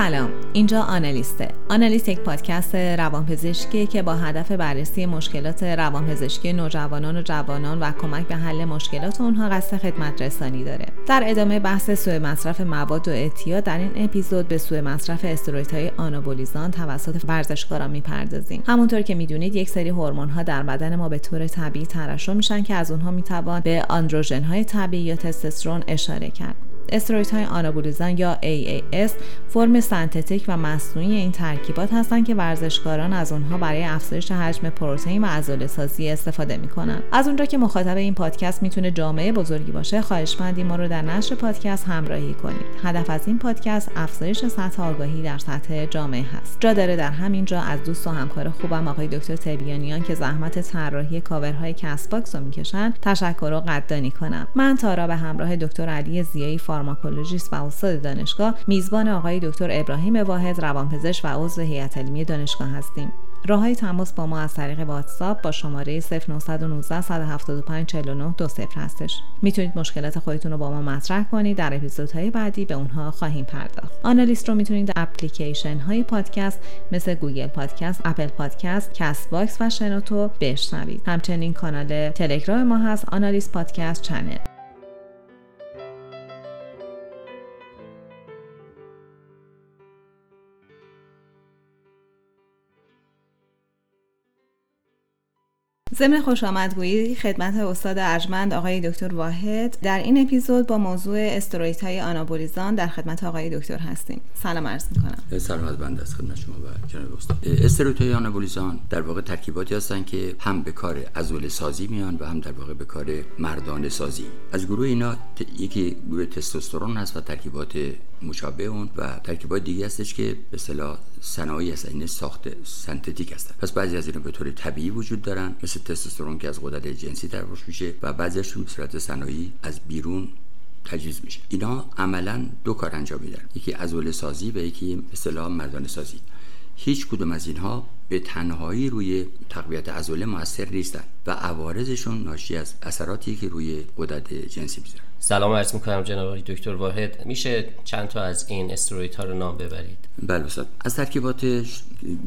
سلام. اینجا آنالیسته. آنالیست یک پادکست روانپزشکی که با هدف بررسی مشکلات روانپزشکی نوجوانان و جوانان و کمک به حل مشکلات اونها قصد خدمت رسانی داره. در ادامه بحث سوء مصرف مواد و اعتیاد در این اپیزود به سوء مصرف استرویدهای آنابولیزان توسط ورزشکاران می‌پردازیم. همونطور که می‌دونید یک سری هورمون در بدن ما به طور طبیعی ترشح میشن که از اونها می‌توان به آندروژن های طبیعی یا تستوسترون اشاره کرد. استروید های آنابولیزان یا AAS فرم سنتتیک و مصنوعی این ترکیبات هستند که ورزشکاران از اونها برای افزایش حجم پروتئین و عضله سازی استفاده می‌کنن از اونجا که مخاطب این پادکست می‌تونه جامعه بزرگی باشه خواهشمندیم ما رو در نشر پادکست همراهی کنید. هدف از این پادکست افزایش سطح آگاهی در سطح جامعه هست. جا داره در همین جا از دوست و همکار خوبم آقای دکتر تبیانیان که زحمت طراحی cover های Castbox رو می‌کشن تشکر و قدردانی کنم. من تارا به همراه دکتر علی زیایی فارماکولوژیست و استاد دانشگاه میزبان آقای دکتر ابراهیم واحد روانپزشک و عضو هیئت علمی دانشگاه هستیم. راه های تماس با ما از طریق واتساپ با شماره 0919 175 49 20 هستش. می‌تونید مشکلات خودتون رو با ما مطرح کنید. در اپیزودهای بعدی به اونها خواهیم پرداخت. آنالیست رو می‌تونید در اپلیکیشن های پادکست مثل Google Podcast Apple Podcast Castbox و شنوتو بشنوید. همچنین کانال تلگرام ما هست Analyst Podcast Channel. ضمن خوش آمدگویی خدمت استاد ارجمند آقای دکتر واحد در این اپیزود با موضوع استرویدهای آنابولیزان در خدمت آقای دکتر هستیم. سلام عرض می‌کنم. سلام بنده از خدمت شما و جناب استاد. استرویدهای آنابولیزان در واقع ترکیباتی هستند که هم به کار عضله سازی میان و هم در واقع به کار مردانه سازی از گروه اینا یکی گروه تستوسترون هست و ترکیبات مشابه اون و ترکیبات دیگه هستش که به اصطلاح صنایعی هست این ساخت سنتتیک هستن. پس بعضی از اینا به طور طبیعی وجود دارن. مثل تستوسترون که از قدرت جنسی ترشح میشه و بعضیشون به صورت صنایعی از بیرون تجویز میشه. اینا عملا دو کار انجام میدن. یکی عضله سازی و یکی اصطلاح مردانه سازی هیچ کدوم از اینها به تنهایی روی تقویت عضله موثر نیستن و عوارضشون ناشی از اثراتی که روی قدرت جنسی می‌ذارن. سلام عرض می‌کنم جناب آقای دکتر واحد. میشه چند تا از این استروید ها رو نام ببرید؟ بله استاد. از ترکیباتش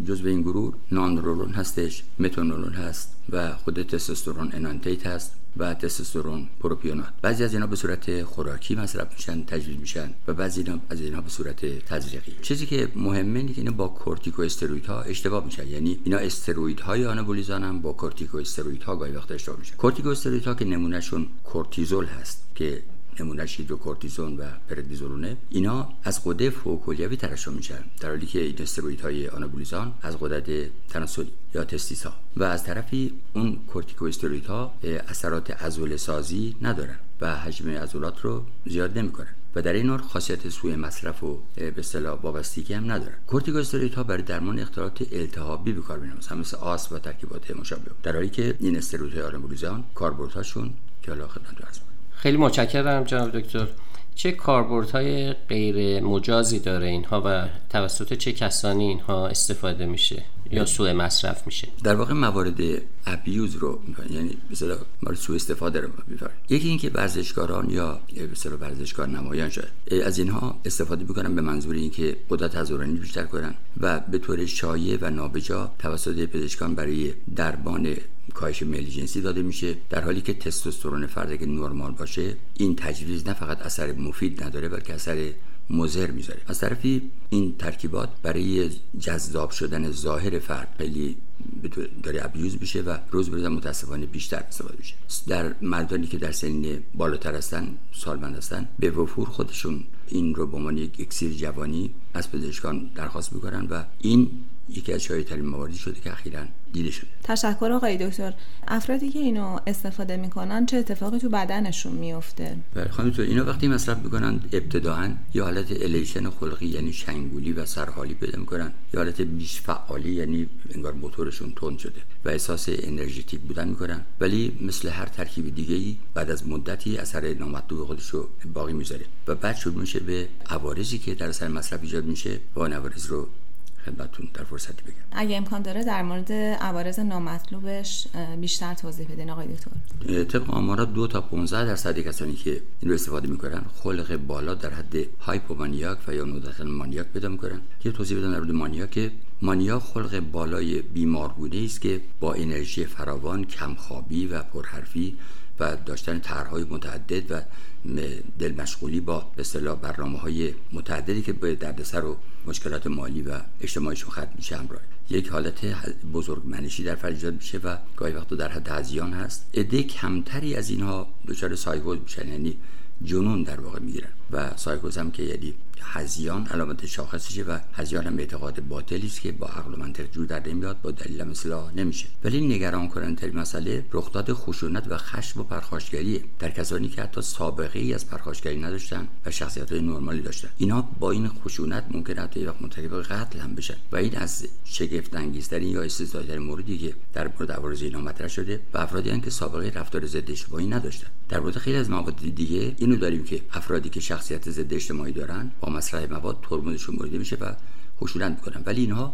جزء این گروه ناندرولون هستش متانولون هست و خود تستوسترون انانتات هست. و تستوسترون پروپیونات. بعضی از اینا به صورت خوراکی مصرف میشن تجویز میشن و بعضی اینا از اینا به صورت تزریقی. چیزی که مهمه اینه که اینا با کورتیکو استروئیدها اشتباه میشن. یعنی اینا استروئیدهای آنابولیزان هم با کورتیکو استروئیدها گاهی وقت اشتباه میشن. کورتیکو استروئیدها که نمونهشون کورتیزول هست که نمونهش هیدروکورتیزون و پردنیزولونه اینا از غده فوق کلیوی ترشح میشن. در حالی که این استروئیدهای آنابولیزان از غدد تناسلی یا testis ها. و از طرفی اون کورتیکوستروئیدها اثرات عضله سازی ندارن و حجم عضلات رو زیاد نمی‌کنن. و در این نوع خاصیت سوء مصرف و به اصطلاح وابستگی هم ندارن. کورتیکوستروئیدها برای درمان اختلالات التهابی به کار میرن مثل آسم و ترکیبات مشابه. در حالی که این استروئیدهای آنابولیزان کاربردهاشون که حالا خدمت عرض خیلی متشکرم جناب دکتر. چه کاربردهای غیر مجازی داره اینها و توسط چه کسانی اینها استفاده میشه یا سوء مصرف میشه؟ در واقع موارد ابیوز رو یعنی مثلا مورد سوء استفاده رو میفرمایید. یکی اینکه ورزشکاران یا مثلا ورزشکار نمایان شد از اینها استفاده می‌کنن به منظور اینکه قدرت عضلانی بیشتر کنن و به طور شایع و نابجا توسط پزشکان برای درمان کاهش میل جنسی داده میشه. در حالی که تستوسترون فرد که نرمال باشه این تجویز نه فقط اثر مفید نداره بلکه اثر مضر می‌ذاره. از طرفی این ترکیبات برای جذاب شدن ظاهر فرد خیلی داره ابیوز میشه و روز به متاسفانه بیشتر استفاده میشه. در مردانی که در سن بالاتر هستن سالمند هستن به وفور خودشون این رو به عنوان یک اکسیر جوانی از پزشکان درخواست می‌کنن و این یکی از ترین مواردی شده که اخیرا دیده شده. تشکر آقای دکتر. افرادی که اینو استفاده می‌کنن چه اتفاقی تو بدنشون میفته بله خانم تو اینا وقتی مصرف می‌کنن ابتداعا یا حالت الیشن خلقی یعنی شنگولی و سرحالی پیدا می‌کنن یا حالت بیش فعالی یعنی انگار موتورشون تند شده و احساس انرژیتیک بودن می‌کنن. ولی مثل هر ترکیب دیگه ای بعد از مدتی اثر نامطلوب خودش رو باقی می‌ذاره و بعد شروع میشه به عوارضی که در اثر مصرف ایجاد میشه و عوارض رو خدمتتون در فرصتی بگم. اگه امکان داره در مورد عوارض نامطلوبش بیشتر توضیح بدین آقای دکتر. طبق آمارا دو تا 15 درصد کسانی که این رو استفاده می‌کنن خلق بالا در حد هایپومانیاک و یا نودت مانیاک پیدا می‌کنن. یه توضیح بدم در مورد مانیاک مانیا خلق بالای بیمارگونه است که با انرژی فراوان کمخوابی و پرحرفی و داشتن طرحهای متعدد و دل مشغولی با به اصطلاح برنامه های متعددی که به دردسر و مشکلات مالی و اجتماعیشون ختم میشه همراه. یک حالت بزرگ منشی در فرد ایجاد میشه و گاهی وقتا در حد هزیان هست. عده کمتری از اینها دچار سایکوز میشن یعنی جنون در واقع می‌گیرن و سایکوز هم که یعنی هزیان علامت شاخصشه و هزیان هم اعتقاد باطلی است که با عقل و منطق جور در نمیاد با دلیل مثلا نمیشه. ولی نگران کننده مسئله رخداد خشونت و خشم و پرخاشگریه. در کسانی که حتی سابقه ای از پرخاشگری نداشتن و شخصیت های نرمالی داشتن. اینا با این خشونت ممکن حتی وقت مرتکب قتل هم بشن. و این از شگفت انگیزترین یا استثنایی موردی که در مورد عوارض اینا مطرح شده و افرادی که سابقه رفتار ضد اجتماعی نداشتن. در مورد خیلی از مواد دیگه اینو داریم که افرادی که شخصیت ضد اجتماعی دارن با مصرف مواد ترمزشون بریده میشه و خشونت می‌کنن. ولی اینها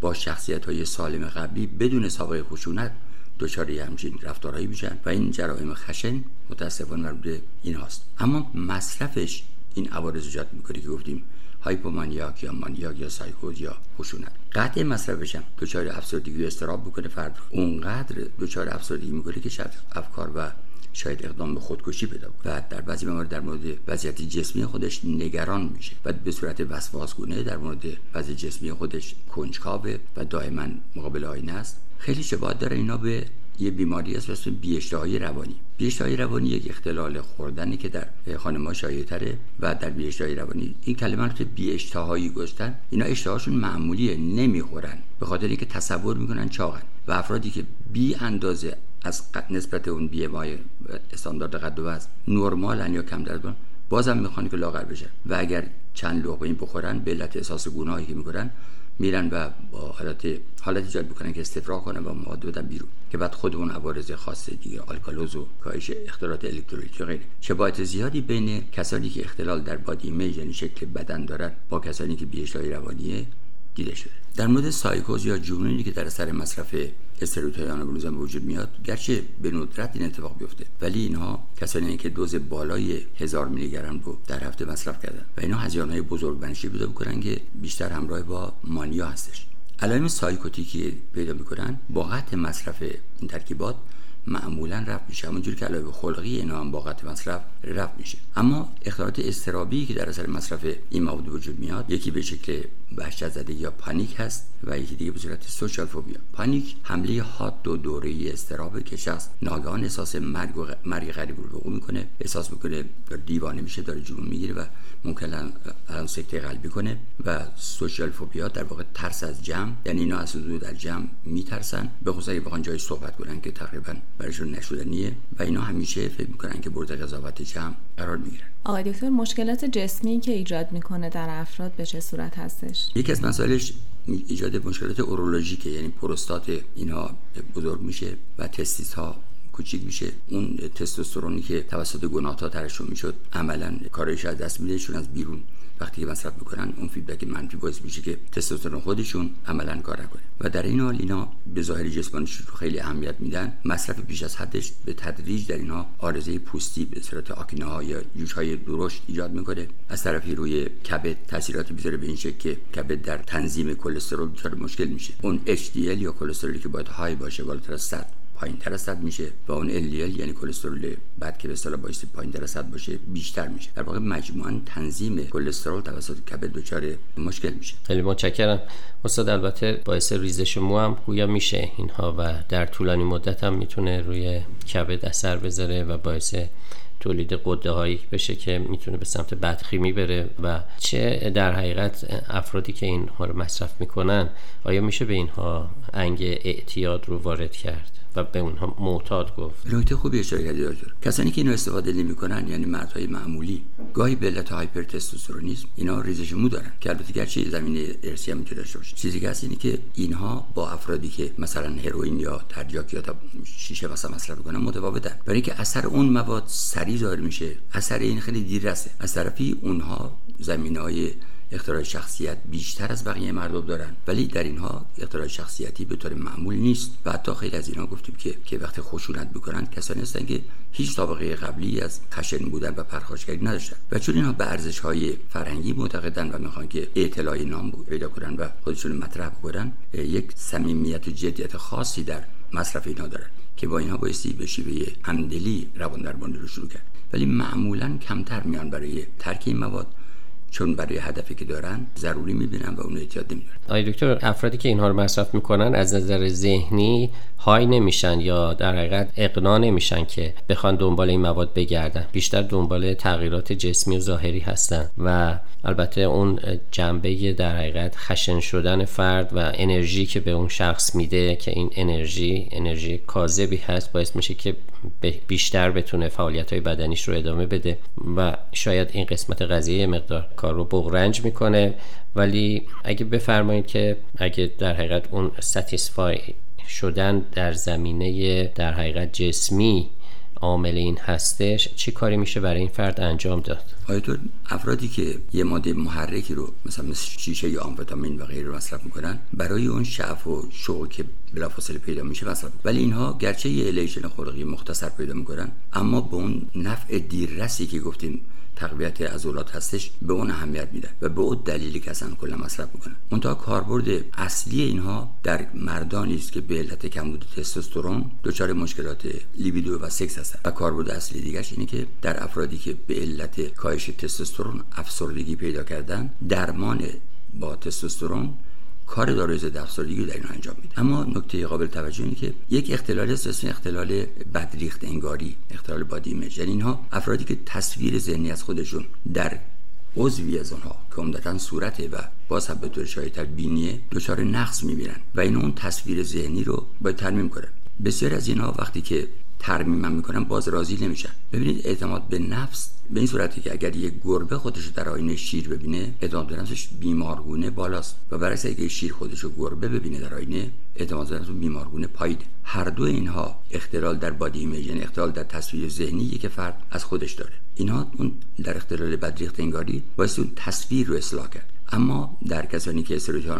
با شخصیت های سالم قبلی بدون سابقه خشونت دچار همچین رفتارهایی میشن و این جرایم خشن متاسفانه مربوط این هاست. اما مصرفش این عوارض ایجاد می‌کنه که گفتیم هایپومانیاک یا مانیاک یا سایکوز یا خشونت. قطع مصرفش هم دچار افسردگی و استراب بکنه فرد اونقدر دچار افسردگی می‌کنه که افکار و شاید اقدام به خودکشی پیدا و در بعضی موارد در مورد وضعیت جسمی خودش نگران میشه. و به صورت وسواسگونه در مورد وضع جسمی خودش کنجکاوه و دائما مقابل آینه است. خیلی شباهت داره اینا به یه بیماری است اسم بیاشتهایی روانی. بیاشتهایی روانی یک اختلال خوردنی که در خانم‌ها شایع‌تره و در بیاشتهایی روانی این کلمه رو بیاشتهایی گفتن اینا اشتهاشون معمولیه نمی‌خورن. به خاطر اینکه تصور می‌کنن چاقن. و افرادی که بی اندازه از نسبت اون BMI استاندارد قد و وزن نرمالن یا کمترند بازم می‌خوان که لاغر بشه. و اگر چند لقمه این بخورن به علت احساس گناهی که می‌کنن میرن و با حالت حالت ایجاد می‌کنن که استفراغ کنن و مواد بدن بیرون که بعد خود اون عوارض خاص دیگه آلکالوز و کاهش اختلالات الکترولیتی و غیره. شباهت زیادی بین کسانی که اختلال در body image یعنی شکل بدن دارن با کسانی که بیشتری روانیه دیده شده. در مورد سایکوز یا جنونی که در اثر مصرف استروئیدهای آنابولوژ به وجود میاد گرچه به ندرت این اتفاق بیفته ولی اینها کسانی که دوز بالای هزار میلی گرم رو در هفته مصرف کردن و اینها هزیان های بزرگ بنشی پیدا می‌کنن که بیشتر همراه با مانیا هستش. علائم سایکوتیکی پیدا می‌کنن با قطع مصرف این ترکیبات معمولا رفت میشه. همونجوری که علاوه خلقی اینا هم با قطع مصرف رفت میشه. اما اختلالات استرابی که در اثر مصرف این مواد وجود میاد یکی به شکل وحشت زده یا پانیک هست و یکی دیگه به صورت سوشال فوبیا. پانیک حمله حاد و دوره استرابه که شخص ناگهان احساس مرگ و مرگ غریب رو وقوع می‌کنه. احساس می‌کنه دیوانه میشه داره جنون می‌گیره و ممکن الان سکته قلبی کنه و سوشال فوبیا در واقع ترس از جمع یعنی اینا از حضور در جمع میترسن. به خصوص اگه بخوان جای صحبت کنن که تقریبا برایشون نشدنیه و اینا همیشه فکر می‌کنن که برد قضاوت جمع قرار می‌گیرن آقای دکتر مشکلات جسمی که ایجاد می‌کنه در افراد به چه صورت هستش؟ یکی از مسائلش ایجاد مشکلات اورولوژیکه یعنی پروستات اینها بزرگ میشه و testis ها کوچیک میشه. اون تستوسترونی که توسط گنادها ترشح می‌شد عملا کارش از دست میده از بیرون وقتی که مصرف می‌کنن اون feedback منفی باعث میشه که تستوسترون خودشون عملا کار نکنه. و در این حال اینا به ظاهر جسمانیش رو خیلی اهمیت میدن. مصرف بیش از حدش به تدریج در اینها عارضه پوستی به صورت آکنه ها یا جوش های درشت ایجاد می‌کنه. از طرفی روی کبد تاثیراتی می‌ذاره به این شکل که کبد در تنظیم کلسترول دچار مشکل میشه. اون HDL یا کلسترولی که باید high باشه بالاتر از 100 پایین تر از میشه و اون LDL یعنی کلسترول بد که به اصطلاح بایستی پایین تر باشه بیشتر میشه. در واقع مجموعا تنظیم کلسترول توسط کبد دچار مشکل میشه. خیلی متشکرم. استاد البته باعث ریزش مو هم گویا میشه اینها و در طولانی مدت هم می‌تونه روی کبد اثر بذاره و باعث تولید قده هایی بشه که می‌تونه به سمت بدخیمی بره و چه در حقیقت افرادی که اینها رو مصرف می‌کنن آیا میشه به اینها انگ اعتیاد رو وارد کرد؟ و به اونها معتاد گفت. نکته خوبی اشاره کردی دکتر کسانی که اینو استفاده نمی‌کنن یعنی مردهای معمولی گاهی به علت هایپرتستوسترونیسم اینا ریزش مو دارن. که البته گرچه زمینه ارسی هم می‌تونه باشه. چیزی که هست اینه که اینها با افرادی که مثلا هروئین یا تریاک یا شیشه مثلا مصرف می‌کنن متفاوتن. برای اینکه اثر اون مواد سریع ظاهر میشه اثر این خیلی دیر رسه از طرفی اونها زمینه های اختلال شخصیت بیشتر از بقیه مردم دارن. ولی در اینها اختلال شخصیتی به طور معمول نیست و حتی خیلی از اینها گفتیم که که وقتی خشونت می‌کنن کسانی هستن که هیچ سابقه قبلی از خشن بودن و پرخاشگری نداشتن. و چون اینها به ارزش های فرهنگی معتقدن و می‌خوان که اطلاع نام پیدا کنن و خودشون مطرح بکنن یک صمیمیت و جدیت خاصی در مصرف اینها دارن که با اینها بایستی به شیوه همدلی روان درمانی رو شروع کرد. ولی معمولا کمتر میان برای ترک این مواد چون برای هدفی که دارن ضروری می‌بینن و اون احتیاط نمی‌دونن آی دکتر افرادی که اینها رو مصرف می‌کنن از نظر ذهنی های نمیشن یا در حقیقت اقنا نمیشن که بخوان دنبال این مواد بگردن. بیشتر دنبال تغییرات جسمی و ظاهری هستن و البته اون جنبه در حقیقت خشن شدن فرد و انرژی که به اون شخص میده که این انرژی انرژی کاذبی هست باعث میشه که بیشتر بتونه فعالیت های بدنیش رو ادامه بده و شاید این قسمت قضیه مقدار کار رو بغرنج می‌کنه. ولی اگه بفرمایید که اگه در حقیقت اون ستیسفای شدن در زمینه در حقیقت جسمی عامل این هستش چی کاری میشه برای این فرد انجام داد؟ آیا افرادی که یه ماده محرکی رو مثلا مثل شیشه یا آمفتامین و غیره رو مصرف می‌کنن برای اون شعف و شوق که بلافاصله پیدا میشه مصرف ولی اینها گرچه یه الیشن خلقی مختصر پیدا می‌کنن اما به اون نفع دیررسی که گفتیم تقویت عضلات هستش به اون اهمیت میدن و به اون دلیلی که اصلا کلا مصرف می‌کنن منتها کاربرد اصلی اینها در مردانی است که به علت کمبود تستوسترون دچار مشکلات لیبیدو و سکس هستن. و کاربرد اصلی دیگرش اینه که در افرادی که به علت کاهش تستوسترون افسردگی پیدا کردن درمان با تستوسترون کار داروی ضد افسردگی در این انجام میده. اما نکته قابل توجه اینه که یک اختلال است اسم اختلال بدریخت انگاری اختلال بادی ایمیج. یعنی اینها افرادی که تصویر ذهنی از خودشون در عضوی از آنها که عمدتا صورته و باز هم به طور شایدتر بینیه دچار نقص می‌بینن. و این اون تصویر ذهنی رو باید ترمیم کنن. بسیار از اینها وقتی که ترمیم می‌کنن باز راضی نمیشن ببینید اعتماد به نفس به این صورتی که اگر یک گربه خودش در آینه شیر ببینه اعتماد به نفسش بیمارگونه بالاست. و برعکس اگر شیر خودش رو گربه ببینه در آینه اعتماد به نفس بیمارگونه ببینید هر دو اینها اختلال در body image یعنی اختلال در تصویر ذهنی که فرد از خودش داره. اینها اون در اختلال بدریخت انگاری باعث اون تصویر رو اصلاح کرد. اما در کسانی که استروید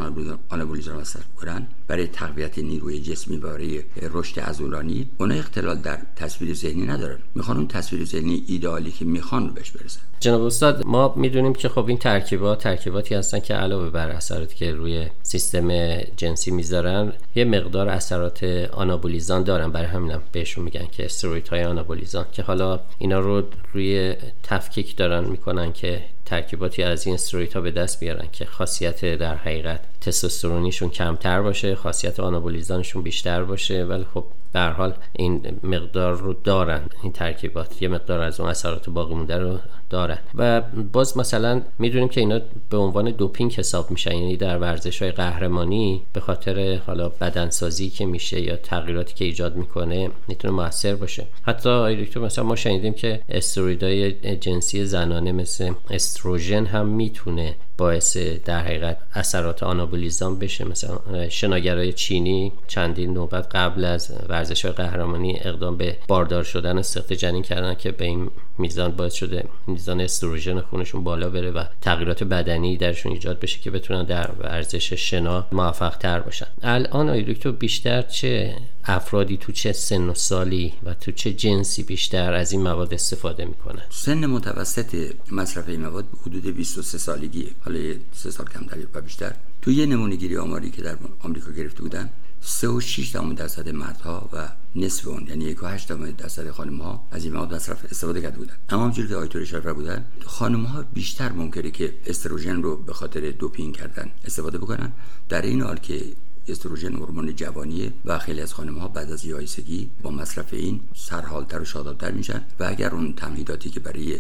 آنابولیزم مصرف کنن برای تقویت نیروی جسمی برای رشد عضلانی اونا اختلال در تصویر ذهنی ندارن. می‌خوان اون تصویر ذهنی ایدئالی که می‌خوان رو بهش برسن. جناب استاد ما می‌دونیم که خب این ترکیبات ترکیباتی هستن که علاوه بر اثراتی که روی سیستم جنسی می‌ذارن یه مقدار اثرات آنابولیزان دارن. برای همینم بهشون میگن که استروید های آنابولیزان که حالا اینا رو روی تفکیک دارن می‌کنن که ترکیباتی از این استروید ها به دست بیارن که خاصیت در حقیقت تستوسترونیشون کمتر باشه خاصیت آنابولیزانشون بیشتر باشه. ولی خب در حال این مقدار رو دارن این ترکیبات. یه مقدار از اون اثرات باقی مونده رو دارن. و باز مثلا می‌دونیم که اینا به عنوان دوپینگ حساب میشن. یعنی در ورزش های قهرمانی به خاطر حالا بدنسازی که میشه یا تغییراتی که ایجاد می‌کنه می‌تونه موثر باشه. حتی دکتر مثلا ما شنیدیم که استرویدهای جنسی زنانه مثل استروژن هم می‌تونه باعث در حقیقت اثرات آنابولیزان بشه. مثلا شناگرای چینی چندین نوبت قبل از ورزش قهرمانی اقدام به باردار شدن سخت جنین کردن که به این میزان باعث شده میزان استروژن خونشون بالا بره و تغییرات بدنی درشون ایجاد بشه که بتونن در ورزش شنا موفق تر باشن. الان آی بیشتر چه افرادی تو چه سن و سالی و تو چه جنسی بیشتر از این مواد استفاده می‌کنن؟ سن متوسط مصرف این مواد حدود 23 سالگیه حالا سه سال کمتر و بیشتر. تو یه نمونه گیری آماری که در آمریکا گرفته بودن 3 و 6 درصد مردها و نصف اون یعنی 1 و 8 درصد خانم ها از این مواد مصرف استفاده کرده بودن. اما همونجوری که آیتور اشاره بودن خانم ها بیشتر ممکنه که استروژن رو به خاطر دوپینگ کردن استفاده بکنن. در این حال که استروژن هورمون جوانیه و خیلی از خانم ها بعد از یایسگی با مصرف این سرحالتر و شادابتر میشن و اگر اون تمهیداتی که برای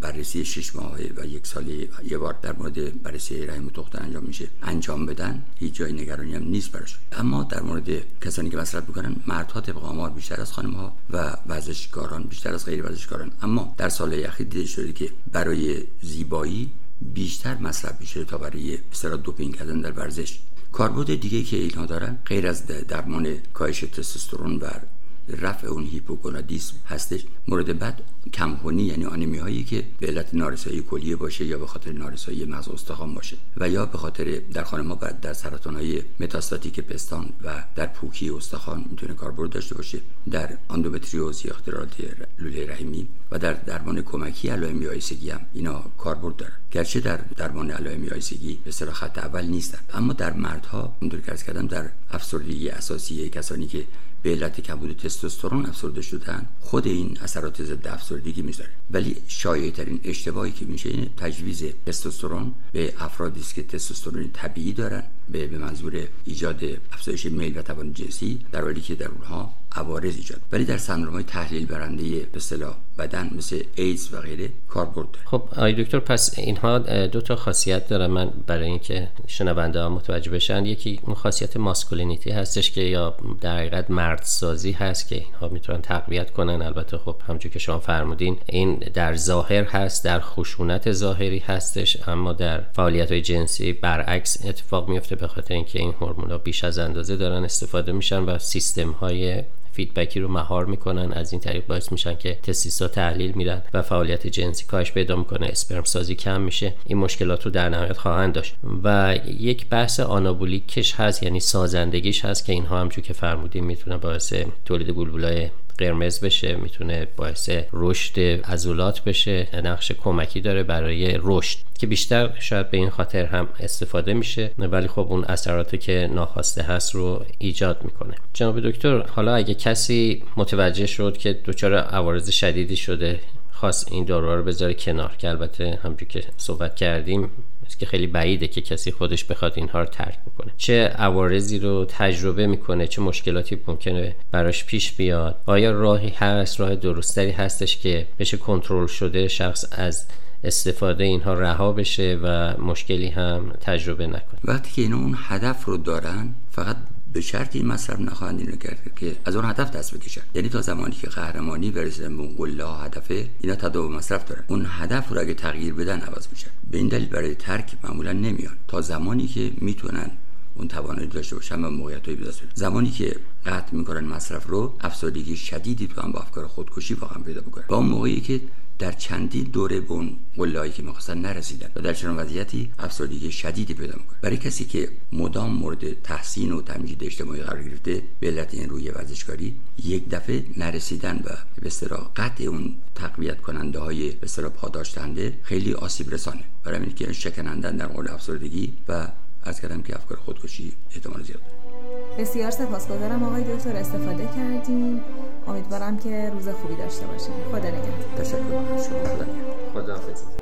بررسی شش ماه و یک سال یه بار در مورد بررسی رحم دختر انجام میشه انجام بدن هیچ جای نگرانی هم نیست براش. اما در مورد کسانی که مصرف می‌کنن مردها طبق آمار بیشتر از خانم ها و ورزشکاران بیشتر از غیر ورزشکاران. اما در سال اخیر دیده شده که برای زیبایی بیشتر مصرف میشه تا برای استرا دوپینگ کردن در ورزش. کاربرد دیگه که اینها دارن غیر از درمان کاهش تستوسترون و رفع اون هیپوگونادیسم هستش. مورد بعد کمخونی یعنی آنمی هایی که به علت نارسایی کلیه باشه یا به خاطر نارسایی مغز استخوان باشه و یا به خاطر در خانه ما در سرطان های متاستاتیک پستان و در پوکی استخوان می‌تونه کاربرد داشته باشه در اندومتریوز یا اختلالات لوله رحمی و در درمان کمکی علائم یائسگی هم اینا کاربرد دارن گرچه در درمان علائم یائسگی به صلاح خط اول نیستن اما در مردها اونطور که کردم در افسردگی اساسی کسانی که به علت کمبود تستوسترون افسرده شدن خود این اثرات ضد افسردگی می‌ذاره. ولی شایع ترین اشتباهی که میشه اینه تجویز تستوسترون به افرادی است که تستوسترون طبیعی دارن به منظور ایجاد افزایش میل و توان جنسی در حالی که در اونها عوارض ایجاد. ولی در سندروم های تحلیل برنده به اصطلاح بدن مثل ایدز و غیره کاربرد داره. خب آقای دکتر پس اینها دو تا خاصیت داره من برای اینکه شنونده ها متوجه بشن یکی اون خاصیت ماسکولینیتی هستش که یا در حقیقت مرد سازی هست که اینها می‌تونن تقویت کنن. البته خب همونجور که شما فرمودین این در ظاهر هست در خشونت ظاهری هستش اما در فعالیت های جنسی برعکس اتفاق میفته. به خاطر اینکه این هورمونا بیش از اندازه دارن استفاده میشن و سیستم های فیدبکی رو مهار می‌کنن از این طریق باعث میشن که تستیسا تحلیل میرن و فعالیت جنسی کاهش پیدا می‌کنه. اسپرم سازی کم میشه. این مشکلات رو در نهایت خواهند داشت. و یک بحث آنابولیکش هست یعنی سازندگیش هست که اینها همچون که فرمودیم می‌تونه باعث تولید بلبلای قرمز بشه می‌تونه باعث رشد عضلات بشه نقش کمکی داره برای رشد که بیشتر شاید به این خاطر هم استفاده میشه ولی خب اون اثراتی که ناخواسته هست رو ایجاد می‌کنه. جناب دکتر حالا اگه کسی متوجه شد که دچار عوارض شدیدی شده خواست این داروها رو بذاره کنار که البته همجور که صحبت کردیم که خیلی بعیده که کسی خودش بخواد اینها رو ترک بکنه. چه عوارضی رو تجربه می‌کنه چه مشکلاتی ممکنه براش پیش بیاد. آیا راهی هست راه درستری هستش که بشه کنترل شده شخص از استفاده اینها رها بشه و مشکلی هم تجربه نکنه؟ وقتی که اینا اون هدف رو دارن فقط به شرط این مصرف نخواهند اینو کرد که از اون هدف دست بکشن یعنی تا زمانی که قهرمانی برسن به اون قله هدفه اینا تداوم مصرف دارن. اون هدف رو اگه تغییر بدن عوض میشن. به این دلیل برای ترک معمولا نمیان. تا زمانی که می‌تونن اون توانایی داشته باشن و موقعیت های زمانی که قطع می‌کنن مصرف رو افسردگی شدیدی تو هم با افکار خودکشی واقعا پیدا بکنن با اون موقعی که در چندین دوره به اون قله‌ای که می‌خواستن نرسیدن و در چنین وضعیتی افسردگی شدیدی پیدا می‌کنه. برای کسی که مدام مورد تحسین و تمجید اجتماعی قرار گرفته به علت این روی ورزشکاری یک دفعه نرسیدن و به قطع اون تقویت کننده های به اصطلاح پاداشتنده خیلی آسیب رسانه. برای اینکه که شکنندن در مورد افسردگی و از کردم که افکار خودکشی احتمال زیاد بسیار سپاسگزارم آقای دکتر استفاده کردیم. امیدوارم که روز خوبی داشته باشید خدا نگهدار. تشکر. شما خدا خدا